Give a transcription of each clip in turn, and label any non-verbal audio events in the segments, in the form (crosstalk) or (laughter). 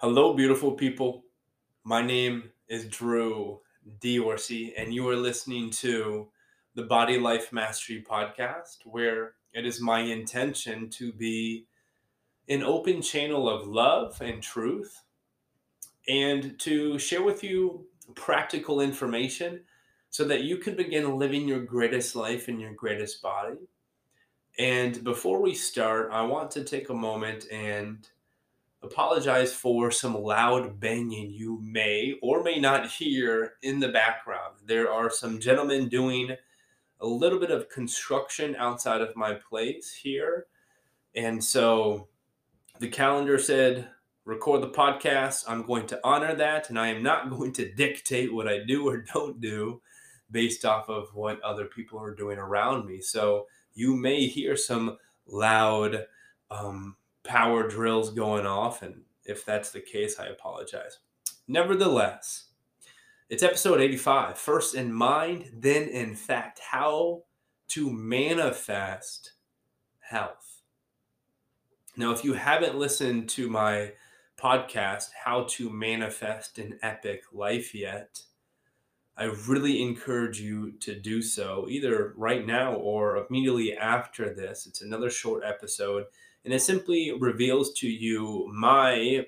Hello, beautiful people. My name is Drew Diorsi, and you are listening to the Body Life Mastery podcast, where it is my intention to be an open channel of love and truth and to share with you practical information so that you can begin living your greatest life in your greatest body. And before we start, I want to take a moment and apologize for some loud banging you may or may not hear in the background. There are some gentlemen doing a little bit of construction outside of my place here. And so the calendar said, record the podcast. I'm going to honor that. And I am not (laughs) going to dictate what I do or don't do based off of what other people are doing around me. So you may hear some loud, um, power drills going off. And if that's the case, I apologize. Nevertheless, it's episode 85 First in mind, then in fact. How to manifest health. Now, if you haven't listened to my podcast, How to Manifest an Epic Life, yet, I really encourage you to do so either right now or immediately after this. It's another short episode and it simply reveals to you my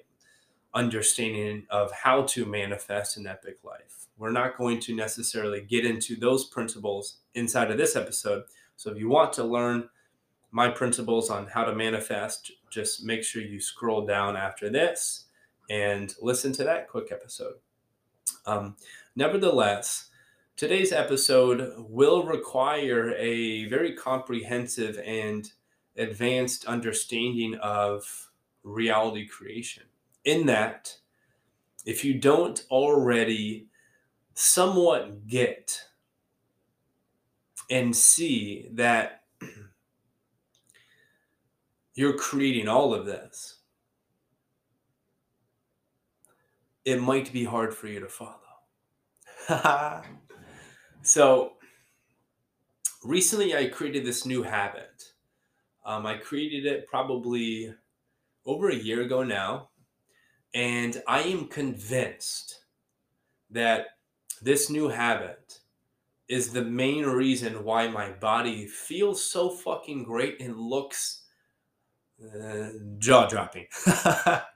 understanding of how to manifest an epic life. We're not going to necessarily get into those principles inside of this episode. So if you want to learn my principles on how to manifest, just make sure you scroll down after this and listen to that quick episode. Um, nevertheless, today's episode will require a very comprehensive and advanced understanding of reality creation. In that, if you don't already somewhat get and see that (clears throat) you're creating all of this, it might be hard for you to follow. (laughs) so, recently I created this new habit um, I created it probably over a year ago now, and I am convinced that this new habit is the main reason why my body feels so fucking great and looks uh, jaw dropping. (laughs)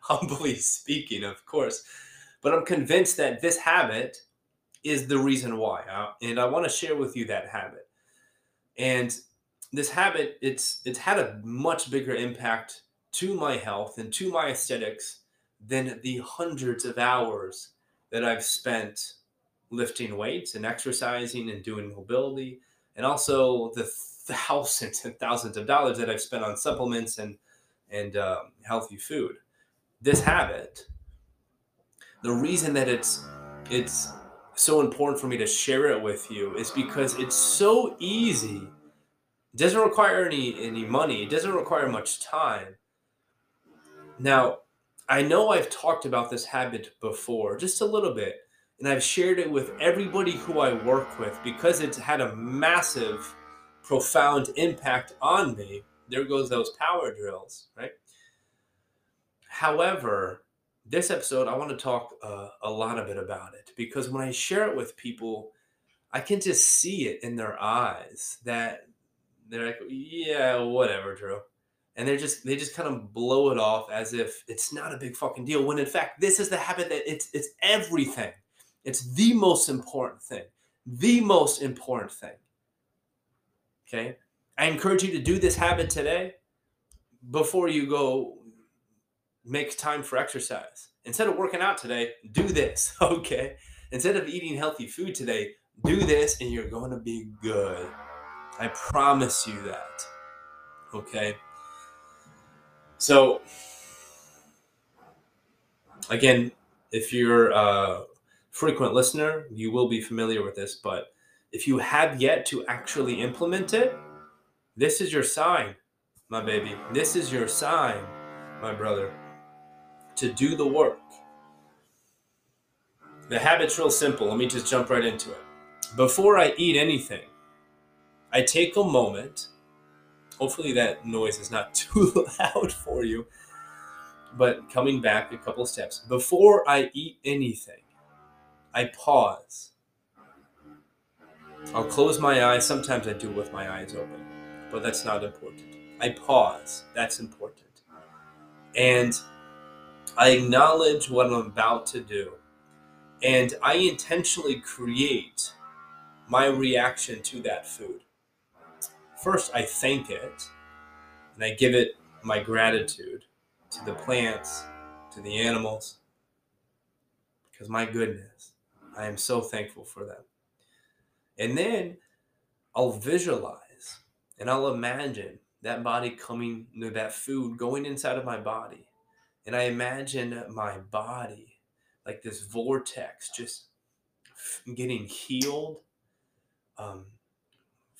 Humbly speaking, of course. But I'm convinced that this habit is the reason why. Uh, and I want to share with you that habit. And this habit it's it's had a much bigger impact to my health and to my aesthetics than the hundreds of hours that I've spent lifting weights and exercising and doing mobility and also the thousands and thousands of dollars that I've spent on supplements and and um, healthy food. This habit, the reason that it's it's so important for me to share it with you is because it's so easy it doesn't require any any money. It doesn't require much time. Now, I know I've talked about this habit before, just a little bit, and I've shared it with everybody who I work with because it's had a massive, profound impact on me. There goes those power drills, right? However, this episode, I want to talk uh, a lot of it about it because when I share it with people, I can just see it in their eyes that they're like, yeah, whatever, Drew. And they're just they just kind of blow it off as if it's not a big fucking deal. When in fact, this is the habit that it's it's everything. It's the most important thing. The most important thing. Okay. I encourage you to do this habit today before you go make time for exercise. Instead of working out today, do this. (laughs) Okay. Instead of eating healthy food today, do this and you're going to be good. I promise you that. Okay? So, again, if you're a frequent listener, you will be familiar with this, but if you have yet to actually implement it, this is your sign, my baby. This is your sign, my brother, to do the work. The habit's real simple. Let me just jump right into it. Before I eat anything, I take a moment. Hopefully, that noise is not (laughs) too loud for you. but coming back a couple steps before I eat anything, I pause. I'll close my eyes. Sometimes I do it with my eyes open, but that's not important. I pause. That's important. And I acknowledge what I'm about to do. And I intentionally create my reaction to that food. First, I thank it and I give it my gratitude to the plants, to the animals, because my goodness, I am so thankful for them. And then I'll visualize and I'll imagine that body coming, that food going inside of my body. And I imagine my body like this vortex just getting healed, um,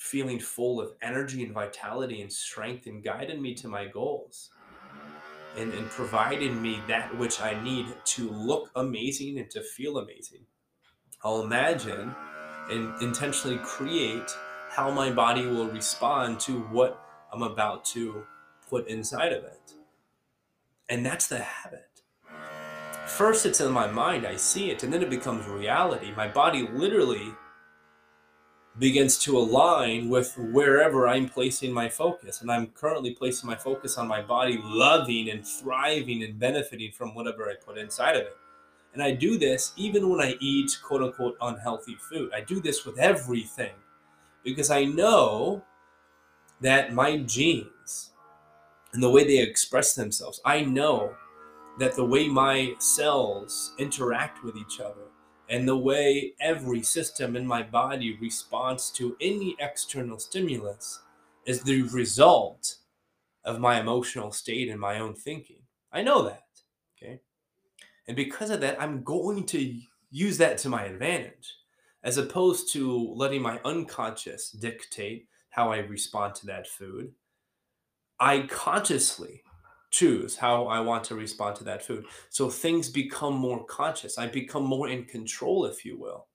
feeling full of energy and vitality and strength and guiding me to my goals and, and providing me that which I need to look amazing and to feel amazing. I'll imagine and intentionally create how my body will respond to what I'm about to put inside of it. And that's the habit. First, it's in my mind, I see it, and then it becomes reality. My body literally begins to align with wherever I'm placing my focus. And I'm currently placing my focus on my body loving and thriving and benefiting from whatever I put inside of it. And I do this even when I eat quote unquote unhealthy food. I do this with everything because I know that my genes and the way they express themselves, I know that the way my cells interact with each other and the way every system in my body responds to any external stimulus is the result of my emotional state and my own thinking. I know that. Okay. And because of that, I'm going to use that to my advantage as opposed to letting my unconscious dictate how I respond to that food. I consciously choose how I want to respond to that food. So things become more conscious. I become more in control, if you will.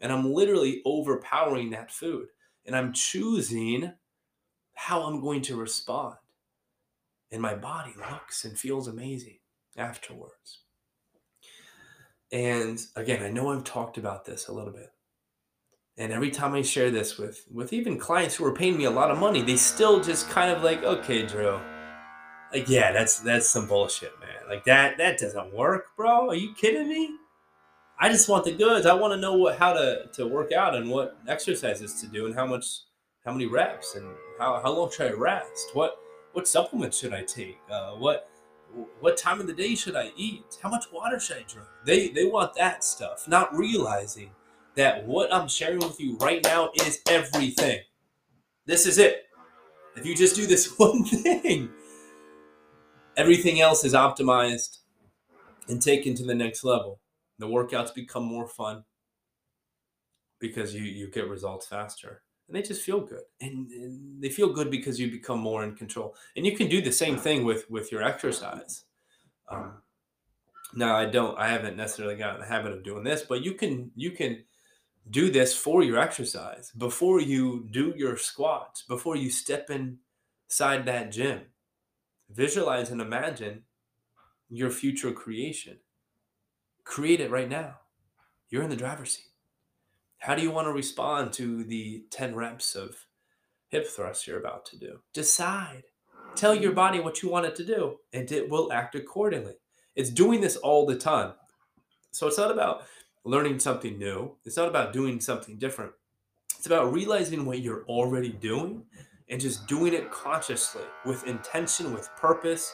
And I'm literally overpowering that food. And I'm choosing how I'm going to respond. And my body looks and feels amazing afterwards. And again, I know I've talked about this a little bit. And every time I share this with with even clients who are paying me a lot of money, they still just kind of like, okay, Drew, like, yeah, that's that's some bullshit, man. Like that that doesn't work, bro. Are you kidding me? I just want the goods. I want to know what how to to work out and what exercises to do and how much how many reps and how how long should I rest? What what supplements should I take? Uh, what what time of the day should I eat? How much water should I drink? They they want that stuff, not realizing that what I'm sharing with you right now is everything. This is it. If you just do this (laughs) one thing, everything else is optimized and taken to the next level. The workouts become more fun because you you get results faster. And they just feel good. And, and, they feel good because you become more in control. And you can do the same thing with with your exercise. Um, now i don't i haven't necessarily gotten the habit of doing this but you can you can do this for your exercise before you do your squats before you step inside that gym Visualize and imagine your future creation. Create it right now. You're in the driver's seat. How do you want to respond to the 10 reps of hip thrusts you're about to do? Decide. Tell your body what you want it to do, and it will act accordingly. It's doing this all the time. So it's not about learning something new, it's not about doing something different. It's about realizing what you're already doing and just doing it consciously with intention, with purpose,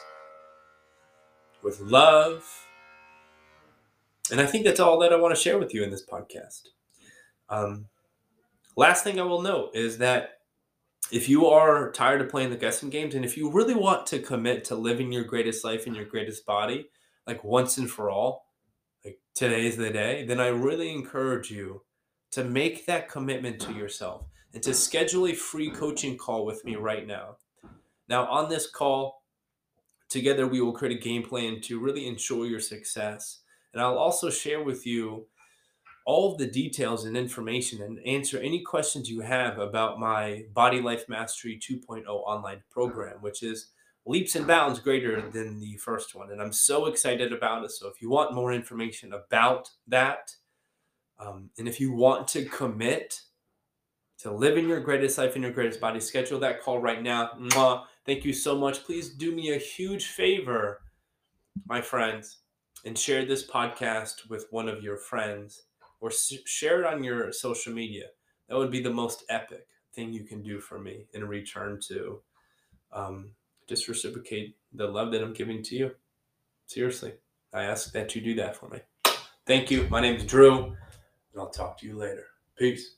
with love. And I think that's all that I want to share with you in this podcast. Um, last thing I will note is that if you are tired of playing the guessing games and if you really want to commit to living your greatest life in your greatest body, like once and for all, like today is the day, then I really encourage you to make that commitment to yourself and to schedule a free coaching call with me right now. Now, on this call, together we will create a game plan to really ensure your success. And I'll also share with you all of the details and information and answer any questions you have about my Body Life Mastery 2.0 online program, which is leaps and bounds greater than the first one. And I'm so excited about it. So if you want more information about that, um, and if you want to commit to living your greatest life in your greatest body, schedule that call right now. Mwah. Thank you so much. Please do me a huge favor, my friends, and share this podcast with one of your friends or share it on your social media. That would be the most epic thing you can do for me in return to um, just reciprocate the love that I'm giving to you. Seriously, I ask that you do that for me. Thank you. My name is Drew, and I'll talk to you later. Peace.